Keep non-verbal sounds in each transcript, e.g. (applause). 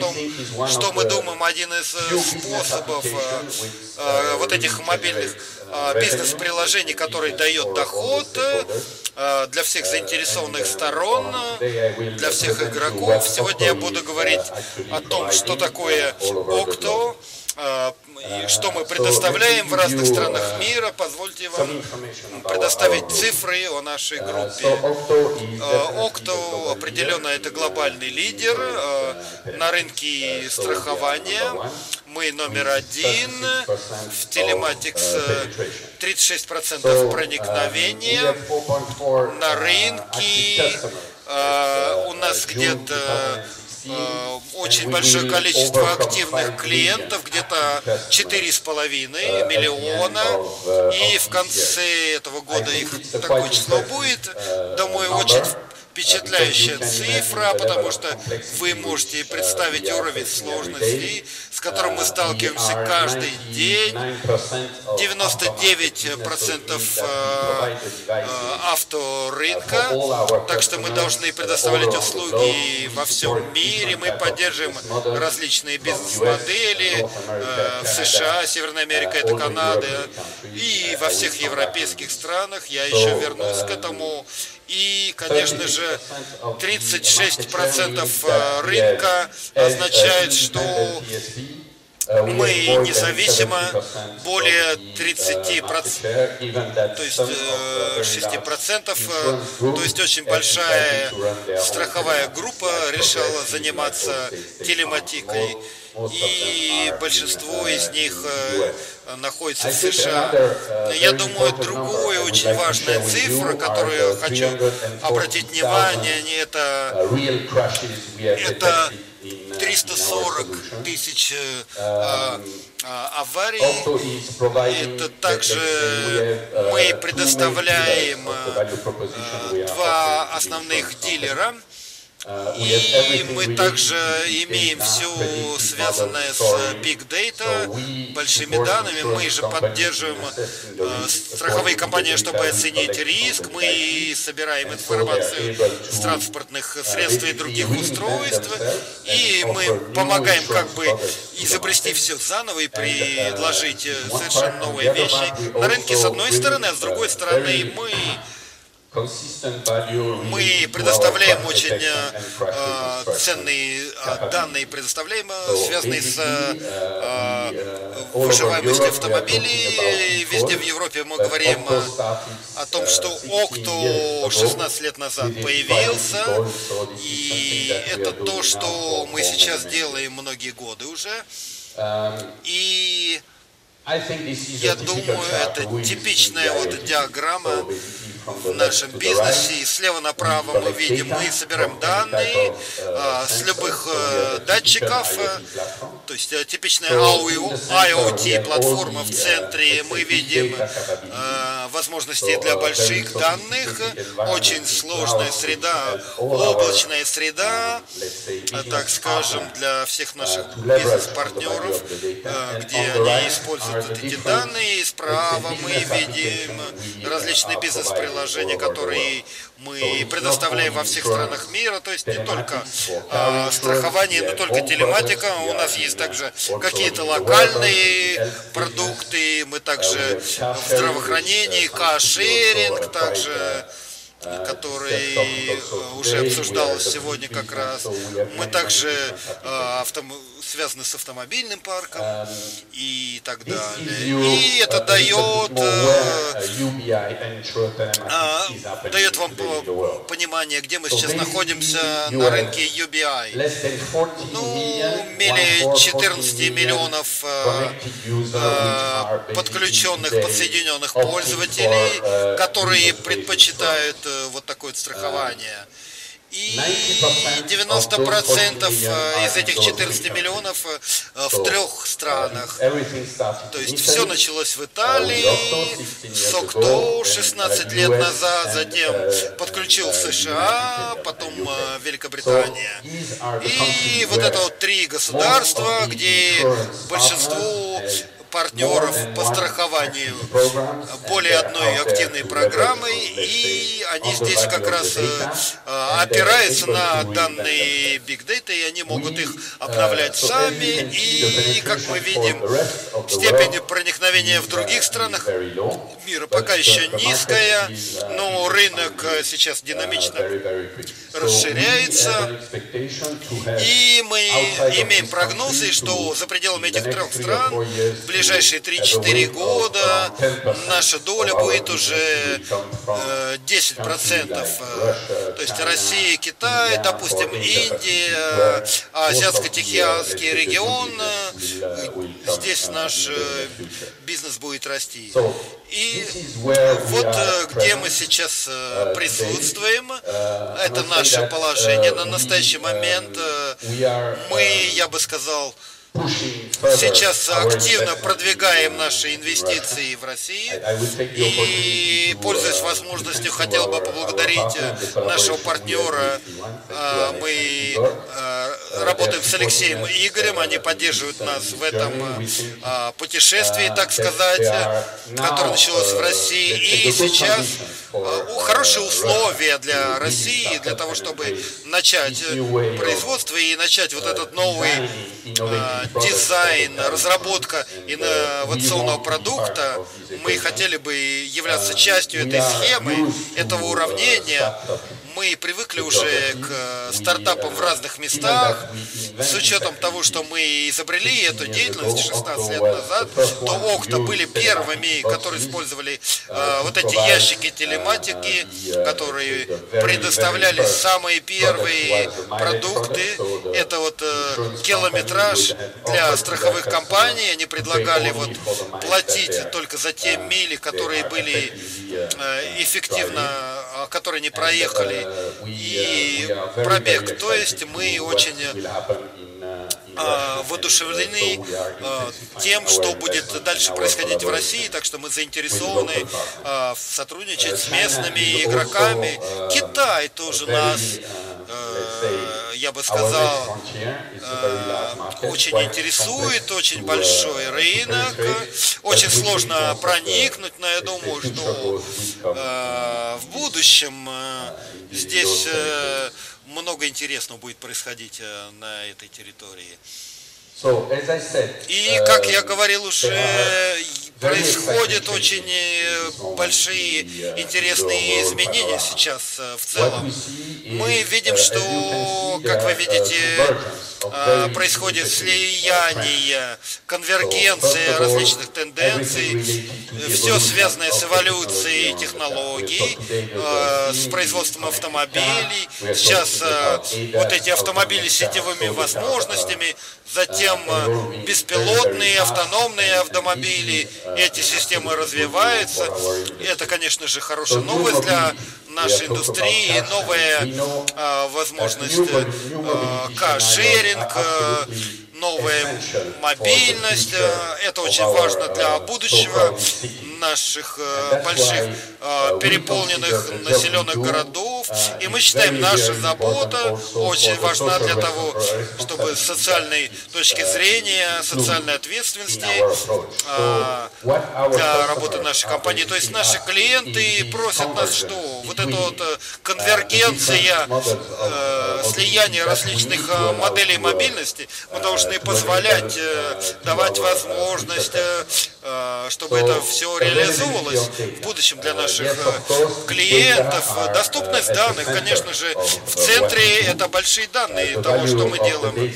том, что мы думаем, один из способов вот этих мобильных бизнес-приложений, который дает доход для всех заинтересованных сторон, для всех игроков. Сегодня я буду говорить о том, что такое Окто, а, что мы предоставляем в разных странах мира. Позвольте вам предоставить цифры о нашей группе. Окто а, определенно это глобальный лидер а, на рынке страхования. Мы номер один в Telematics 36% проникновения на рынке. У нас где-то Э, очень большое количество активных клиентов, где-то 4,5 миллиона, и в конце этого года их такое число будет. Думаю, очень впечатляющая цифра, потому что вы можете представить уровень сложности, с которым мы сталкиваемся каждый день. 99% э, э, авторынка, так что мы должны предоставлять услуги во всем мире. Мы поддерживаем различные бизнес-модели э, в США, Северная Америка, это Канада, и во всех европейских странах. Я еще вернусь к этому. И, конечно же, 36% э, рынка означает, что мы независимо более 30 то есть 6 процентов, э, то есть очень большая страховая группа решила заниматься телематикой. и большинство из них э, находится в США. Я думаю, другая очень важная цифра, которую хочу обратить внимание, это, это 340 тысяч э, а, а, аварий. Это также мы предоставляем э, два основных дилера – и мы также имеем все связанное с Big Data, большими данными. Мы же поддерживаем э, страховые компании, чтобы оценить риск. Мы собираем информацию с транспортных средств и других устройств. И мы помогаем как бы изобрести все заново и предложить совершенно новые вещи на рынке с одной стороны, а с другой стороны мы мы предоставляем очень э, ценные э, данные, предоставляем, связанные с э, выживаемостью автомобилей. Везде в Европе мы говорим о том, что Окто 16 лет назад появился, и это то, что мы сейчас делаем многие годы уже. И я думаю, это типичная вот диаграмма в нашем бизнесе. И слева направо мы видим, мы собираем данные а, с любых датчиков, то есть типичная IoT-платформа в центре. Мы видим возможности для больших данных, очень сложная среда, облачная среда, так скажем, для всех наших бизнес-партнеров, где они используют эти данные. Справа мы видим различные бизнес-приложения приложения, которые мы предоставляем во всех странах мира, то есть не только э, страхование, но только телематика, у нас есть также какие-то локальные продукты, мы также в здравоохранении, кашеринг, также который уже обсуждалось сегодня как раз. Мы также э, автом связаны с автомобильным парком и так далее. И это дает, а, дает вам понимание, где мы сейчас находимся на рынке UBI. Ну, менее 14 миллионов подключенных, подсоединенных пользователей, которые предпочитают вот такое страхование. И 90% э, из этих 14 миллионов э, в трех странах. То есть все началось в Италии, Сокто 16 лет назад, затем подключил США, потом э, Великобритания. И вот это вот три государства, где большинству партнеров по страхованию более одной активной программой, и они здесь как раз опираются на данные Big Data, и они могут их обновлять сами, и, как мы видим, степень проникновения в других странах мира пока еще низкая, но рынок сейчас динамично расширяется, и мы имеем прогнозы, что за пределами этих трех стран в ближайшие 3-4 года наша доля будет уже 10%. Э, То есть Россия, Китай, допустим, Индия, Азиатско-Тихоокеанский регион, здесь наш э, бизнес будет расти. И вот э, где мы сейчас присутствуем, это наше положение на настоящий момент. Мы, я бы сказал, сейчас активно продвигаем наши инвестиции в Россию и, пользуясь возможностью, хотел бы поблагодарить нашего партнера. А, мы а, работаем с Алексеем и Игорем, они поддерживают нас в этом а, путешествии, так сказать, которое началось в России. И сейчас хорошие условия для России, для того, чтобы начать производство и начать вот этот новый дизайн, разработка инновационного продукта, мы хотели бы являться частью этой схемы, этого уравнения, мы привыкли уже к стартапам в разных местах, с учетом того, что мы изобрели эту деятельность 16 лет назад, то Окта были первыми, которые использовали э, вот эти ящики телематики, которые предоставляли самые первые продукты. Это вот э, километраж для страховых компаний. Они предлагали вот платить только за те мили, которые были э, эффективно, которые не проехали и пробег. То есть мы очень а, воодушевлены а, тем, что будет дальше происходить в России, так что мы заинтересованы а, сотрудничать с местными игроками. Китай тоже нас я бы сказал, очень интересует, очень большой рынок, очень сложно проникнуть, но я думаю, что в будущем здесь много интересного будет происходить э, на этой территории. И, как я говорил уже, происходят очень э, большие интересные изменения сейчас э, в целом. Мы видим, uh, что, как вы видите, происходит слияние, конвергенция различных тенденций, все связанное с эволюцией технологий, с производством автомобилей. Сейчас вот эти автомобили с сетевыми возможностями, затем беспилотные, автономные автомобили, эти системы развиваются. Это, конечно же, хорошая новость для нашей индустрии, новая э, возможность э, каршеринг, э, новая мобильность. Э, это очень важно для будущего наших э, больших э, переполненных населенных городов. И мы считаем, наша забота очень важна для того, чтобы с социальной точки зрения, социальной ответственности для работы нашей компании. То есть наши клиенты просят нас, что вот эта вот конвергенция, слияние различных моделей мобильности, мы должны позволять, давать возможность, чтобы это все реализовывалось в будущем для наших э, клиентов. Доступность данных, конечно же, в центре это большие данные того, что мы делаем.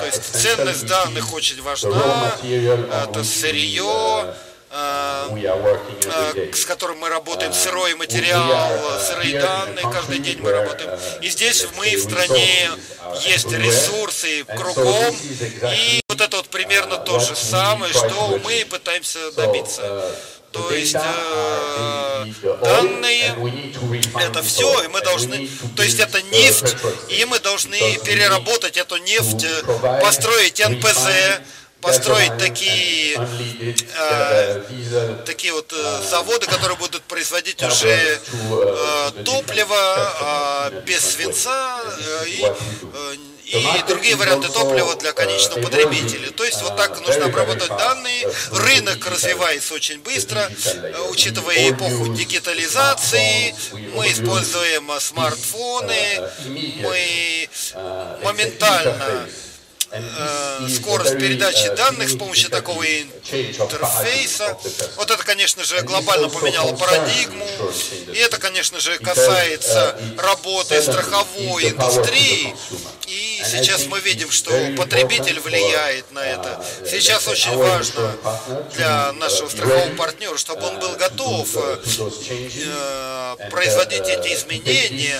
То есть ценность данных очень важна, это сырье, э, э, с которым мы работаем, сырой материал, сырые данные, каждый день мы работаем. И здесь мы в стране есть ресурсы кругом, и вот это вот примерно то же самое, что мы пытаемся добиться. То есть э, данные, это все, и мы должны, то есть это нефть, и мы должны переработать эту нефть, э, построить НПЗ, построить такие, э, такие вот э, заводы, которые будут производить уже э, топливо э, без свинца э, и, э, и другие варианты топлива для конечного потребителя. То есть вот так нужно обработать данные. Рынок развивается очень быстро, учитывая эпоху дигитализации. Мы используем смартфоны, мы моментально Э, скорость передачи данных с помощью такого интерфейса. Вот это, конечно же, глобально поменяло парадигму. И это, конечно же, касается работы страховой индустрии. И сейчас мы видим, что потребитель влияет на это. Сейчас очень важно для нашего страхового партнера, чтобы он был готов э, производить эти изменения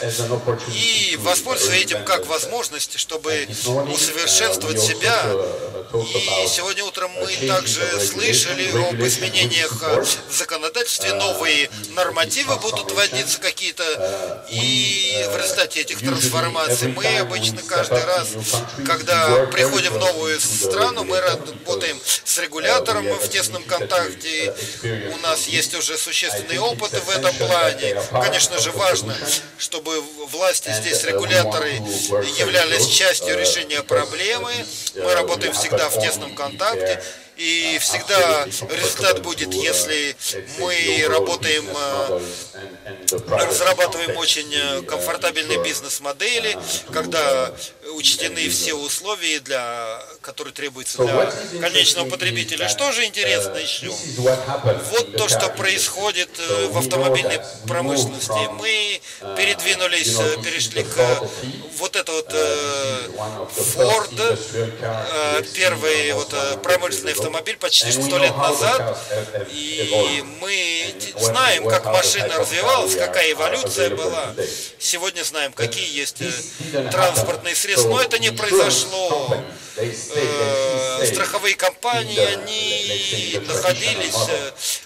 и воспользоваться этим как возможность, чтобы усовершенствовать чувствовать себя. И сегодня утром мы также слышали об изменениях в законодательстве, новые нормативы будут вводиться какие-то, и в результате этих трансформаций мы обычно каждый раз, когда приходим в новую страну, мы работаем с регулятором в тесном контакте, у нас есть уже существенный опыт в этом плане. Конечно же, важно, чтобы власти здесь, регуляторы, являлись частью решения проблемы, мы. Мы работаем всегда в тесном контакте. И всегда результат будет, если мы работаем, э, разрабатываем очень э, комфортабельные бизнес-модели, когда учтены все условия, для, которые требуются для конечного потребителя. Что же интересно еще? Вот то, что происходит э, в автомобильной промышленности. Мы передвинулись, перешли к вот это вот Ford, первый вот промышленный автомобиль, почти сто лет назад, и мы знаем, как машина развивалась, какая эволюция была. Сегодня знаем, какие есть э, транспортные средства, но это не произошло э, страховые компании, они находились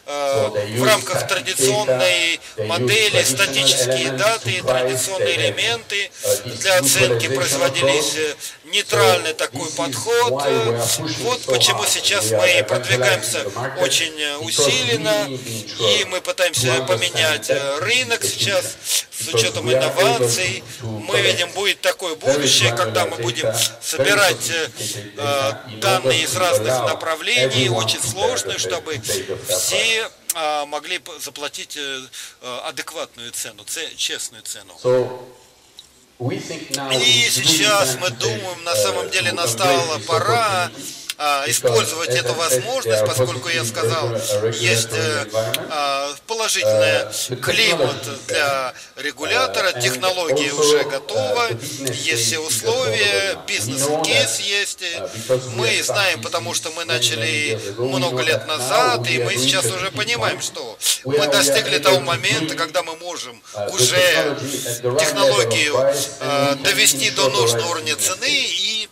э, в рамках традиционной модели, статические даты, традиционные элементы для оценки производились нейтральный такой подход. Вот почему сейчас мы продвигаемся очень усиленно, и мы пытаемся поменять рынок сейчас с учетом инноваций. Мы видим, будет такое будущее, когда мы будем собирать э, данные из разных направлений, очень сложные, чтобы все э, могли заплатить э, адекватную цену, честную цену. И сейчас мы думаем, на самом деле настала пора использовать эту возможность, поскольку я сказал, есть э, а, положительный климат для регулятора, технология уже готова, есть все условия, бизнес-кейс есть. Мы знаем, потому что мы начали много лет назад, и мы сейчас уже понимаем, что мы достигли того момента, когда мы можем уже технологию э, довести до нужного уровня цены и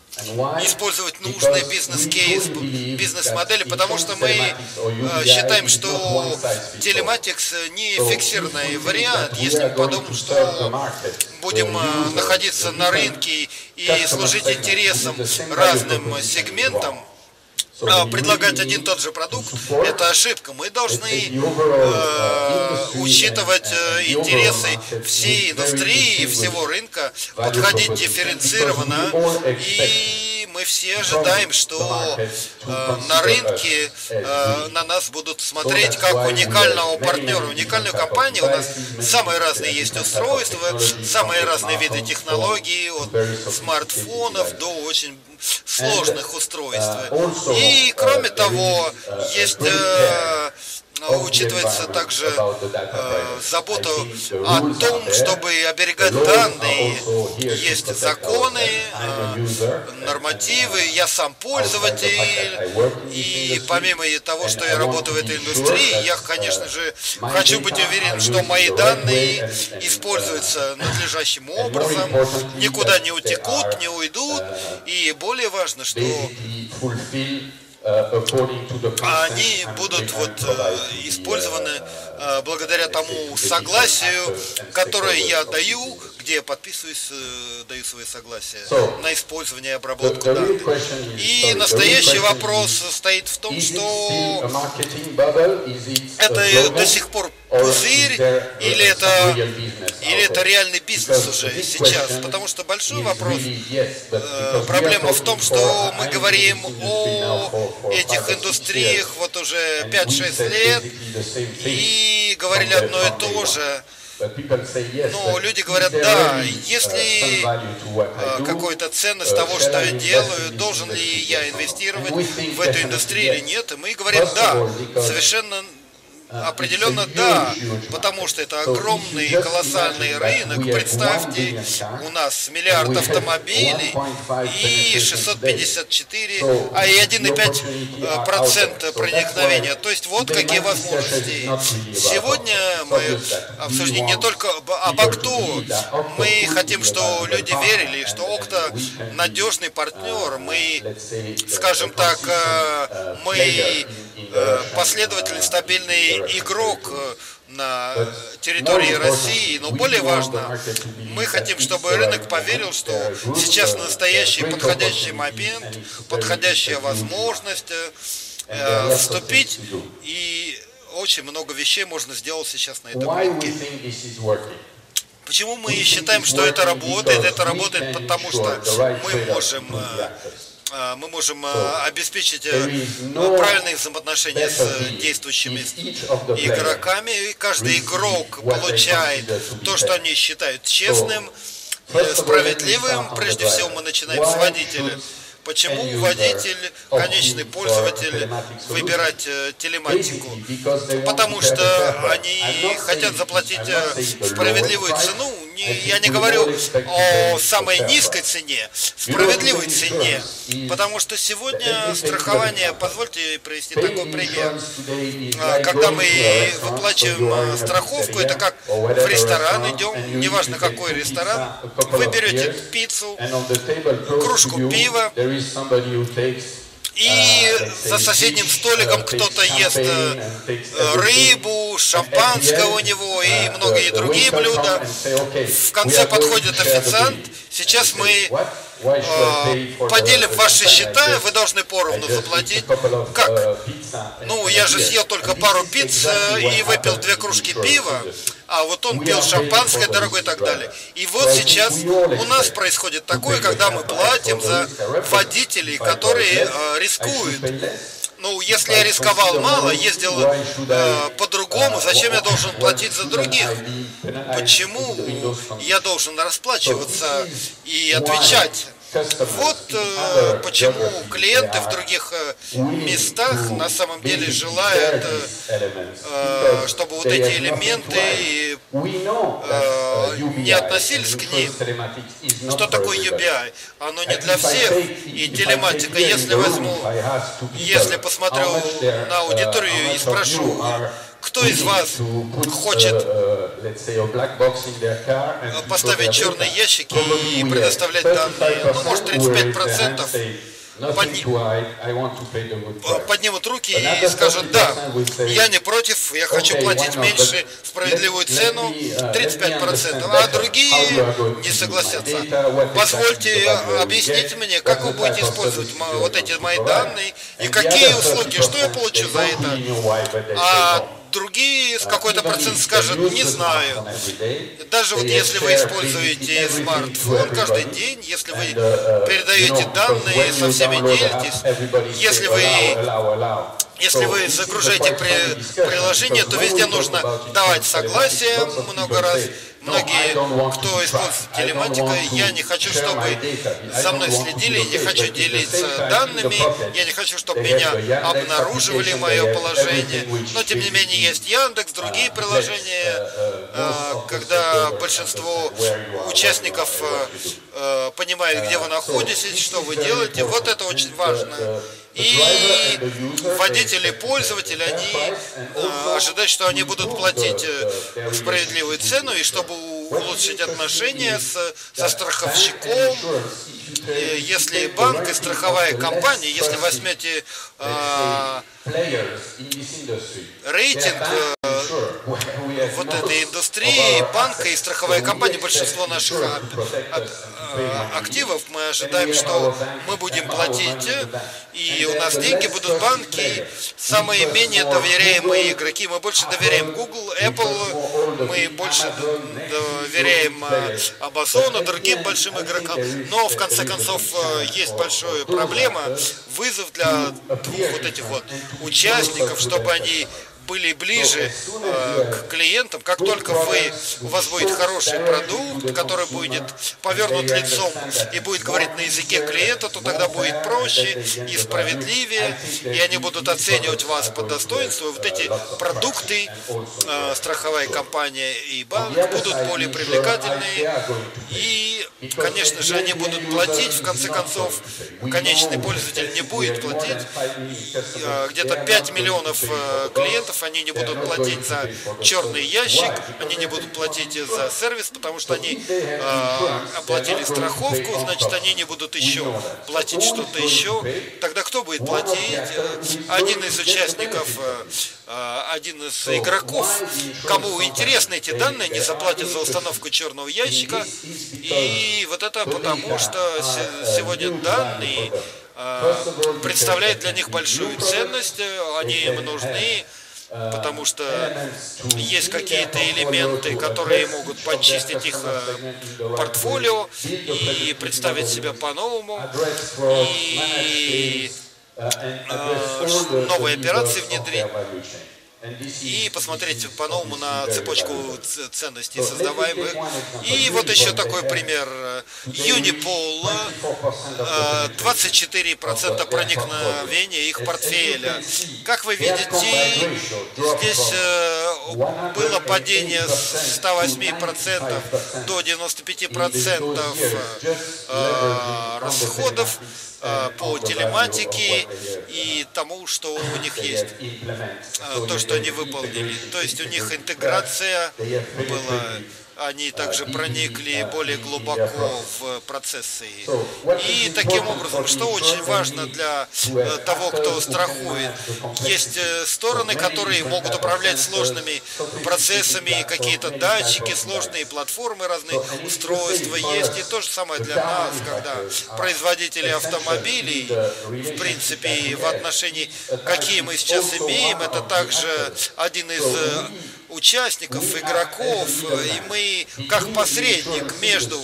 использовать нужный бизнес-кейс, бизнес-модели, потому что мы э, считаем, что телематикс не фиксированный вариант, если мы подумаем, что будем э, находиться на рынке и служить интересам разным сегментам, предлагать один тот же продукт, это ошибка. Мы должны э, учитывать э, интересы всей индустрии, всего рынка, подходить дифференцированно и мы все ожидаем, что э, на рынке э, на нас будут смотреть как уникального партнера. Уникальную компанию у нас самые разные есть устройства, самые разные виды технологий, от смартфонов до очень сложных устройств. И кроме того, есть э, учитывается также э, забота о том, чтобы оберегать данные. Есть законы, э, нормативы, я сам пользователь, и помимо того, что я работаю в этой индустрии, я, конечно же, хочу быть уверен, что мои данные используются (laughs) надлежащим образом, никуда не утекут, не уйдут, и более важно, что они будут вот э, использованы э, благодаря тому согласию, которое я даю, где я подписываюсь, э, даю свои согласия на использование и обработку данных. И настоящий вопрос состоит в том, что это до сих пор пузырь или это, или это реальный бизнес уже сейчас. Потому что большой вопрос, э, проблема в том, что мы говорим о этих индустриях вот уже 5-6 лет и говорили одно и то же. Но люди говорят, да, если uh, какая-то ценность того, что я делаю, должен ли я инвестировать в эту индустрию или нет, и мы говорим, да, совершенно Определенно да, потому что это огромный колоссальный рынок. Представьте, у нас миллиард автомобилей и 654, а и 1,5% проникновения. То есть вот какие возможности. Сегодня мы обсуждаем не только об Акту, мы хотим, что люди верили, что Окта надежный партнер, мы, скажем так, э, мы Э, последовательный, стабильный игрок э, на территории России, но более важно, мы хотим, чтобы рынок поверил, что сейчас настоящий подходящий момент, подходящая возможность э, вступить, и очень много вещей можно сделать сейчас на этом рынке. Почему мы считаем, что это работает? Это работает потому, что мы можем мы можем а, обеспечить э, правильные взаимоотношения с э, действующими игроками, и каждый игрок получает то, что они считают честным, э, справедливым. Прежде всего мы начинаем с водителя. Почему водитель, конечный пользователь выбирать телематику? Потому что они хотят заплатить справедливую цену. Я не говорю о самой низкой цене, справедливой цене, потому что сегодня страхование, позвольте привести такой пример, а, когда мы выплачиваем а, страховку, это как в ресторан идем, неважно какой ресторан, вы берете пиццу, кружку пива, и за соседним столиком кто-то ест э, рыбу, шампанское у него и многие другие блюда. В конце подходит официант. Сейчас мы э, поделим ваши счета, вы должны поровну заплатить. Как? Ну, я же съел только пару пиц и выпил две кружки пива а вот он пил шампанское дорогое и так далее. И вот сейчас у нас происходит такое, когда мы платим за водителей, которые э, рискуют. Ну, если я рисковал мало, ездил э, по-другому, зачем я должен платить за других? Почему я должен расплачиваться и отвечать? Вот э, почему клиенты в других э, местах на самом деле желают, э, чтобы вот эти элементы не относились к ним. Что такое UBI? Оно не для всех. И телематика, если возьму, если посмотрю на аудиторию и спрошу, кто из вас хочет поставить черные ящики и предоставлять данные? Ну, может, 35% подни... поднимут руки и скажут, да, я не против, я хочу платить меньше справедливую цену, 35%, а другие не согласятся. Позвольте, объясните мне, как вы будете использовать вот эти мои данные и какие услуги, что я получу за это? А другие с какой-то процент скажут, не знаю. Даже вот если вы используете смартфон каждый день, если вы передаете данные, со всеми делитесь, если вы если вы загружаете при, приложение, то везде нужно давать согласие много раз. Многие, кто использует телематику, я не хочу, чтобы за мной следили, не хочу делиться данными, я не хочу, чтобы меня обнаруживали мое положение. Но, тем не менее, есть Яндекс, другие приложения, э, когда большинство участников э, э, понимает, где вы находитесь, что вы делаете. Вот это очень важно. И водители, пользователи, они э, ожидают, что они будут платить э, справедливую цену, и чтобы улучшить отношения с, со страховщиком, если банк и страховая компания, если возьмете э, рейтинг вот этой индустрии, банка и страховая компания, большинство наших активов, мы ожидаем, что мы будем платить, и у нас деньги будут в банке, самые менее доверяемые игроки, мы больше доверяем Google, Apple, мы больше доверяем Amazon, другим большим игрокам, но в конце концов есть большая проблема, вызов для двух вот этих вот участников, чтобы они были ближе э, к клиентам. Как только вы, у вас будет хороший продукт, который будет повернут лицом и будет говорить на языке клиента, то тогда будет проще и справедливее, и они будут оценивать вас по достоинству. Вот эти продукты, э, страховая компания и банк будут более привлекательные, и, конечно же, они будут платить, в конце концов, конечный пользователь не будет платить. Э, где-то 5 миллионов э, клиентов они не будут платить за черный ящик, они не будут платить за сервис, потому что они э, оплатили страховку, значит, они не будут еще платить что-то еще. Тогда кто будет платить? Один из участников один из игроков, кому интересны эти данные, не заплатит за установку черного ящика. И вот это потому, что сегодня данные представляют для них большую ценность, они им нужны, потому что есть какие-то элементы, которые могут почистить их э, портфолио и представить себя по-новому, и э, новые операции внедрить и посмотреть по-новому на цепочку ценностей создаваемых. И вот еще такой пример. Юнипол, 24% проникновения их портфеля. Как вы видите, здесь э, было падение с 108% до 95% э, расходов. Э, по телематике и тому, что у них есть, э, то, что они выполнили. То есть у них интеграция была они также проникли более глубоко в процессы. И таким образом, что очень важно для э, того, кто страхует, есть э, стороны, которые могут управлять сложными процессами, какие-то датчики, сложные платформы, разные устройства есть. И то же самое для нас, когда производители автомобилей, в принципе, в отношении, какие мы сейчас имеем, это также один из э, участников, игроков, и мы как посредник между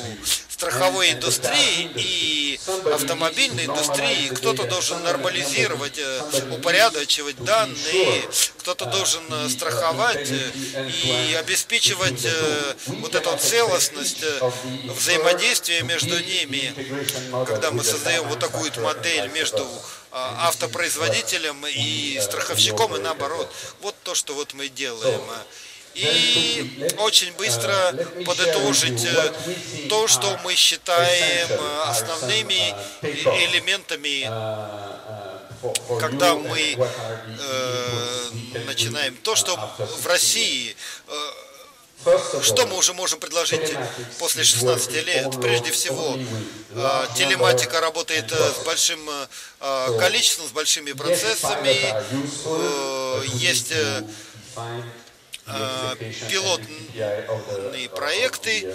страховой индустрией и автомобильной индустрией. Кто-то должен нормализировать, э, упорядочивать данные, кто-то должен э, страховать э, и обеспечивать вот эту целостность взаимодействия между ними, когда мы создаем вот такую модель между автопроизводителем и страховщиком и наоборот. Вот то, что вот мы делаем и очень быстро подытожить э, то, что мы считаем э, основными элементами, когда мы э, начинаем то, что в России что мы уже можем предложить после 16 лет? Прежде всего, телематика работает с большим количеством, с большими процессами. Есть Э, пилотные проекты.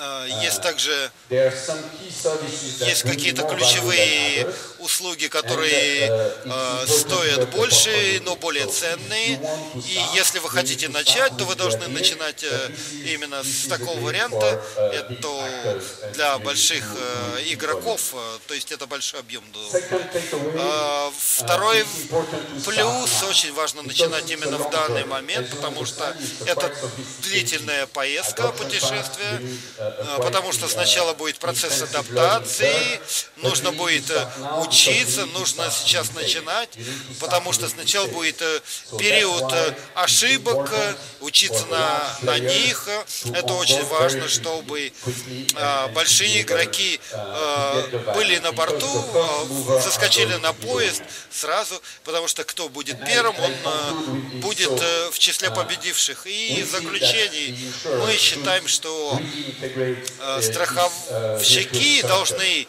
Э, есть также есть какие-то ключевые услуги, которые э, стоят больше, но более ценные. И если вы хотите начать, то вы должны начинать э, именно с такого варианта. Это для больших э, игроков, э, то есть это большой объем. Э, второй плюс, очень важно начинать именно в данный момент, потому что это длительная поездка, путешествие, э, потому что сначала будет процесс адаптации, нужно будет э, учиться, нужно сейчас начинать, потому что сначала будет э, период э, ошибок, учиться на, на них. Это очень важно, чтобы а, большие игроки а, были на борту, а, заскочили на поезд сразу, потому что кто будет первым, он будет в числе победивших. И в заключении мы считаем, что страховщики должны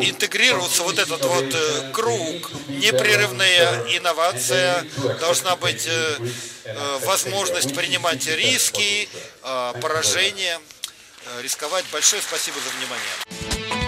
интегрироваться вот этот вот круг, непрерывная инновация, должна быть Э, возможность принимать риски, э, поражения, э, рисковать. Большое спасибо за внимание.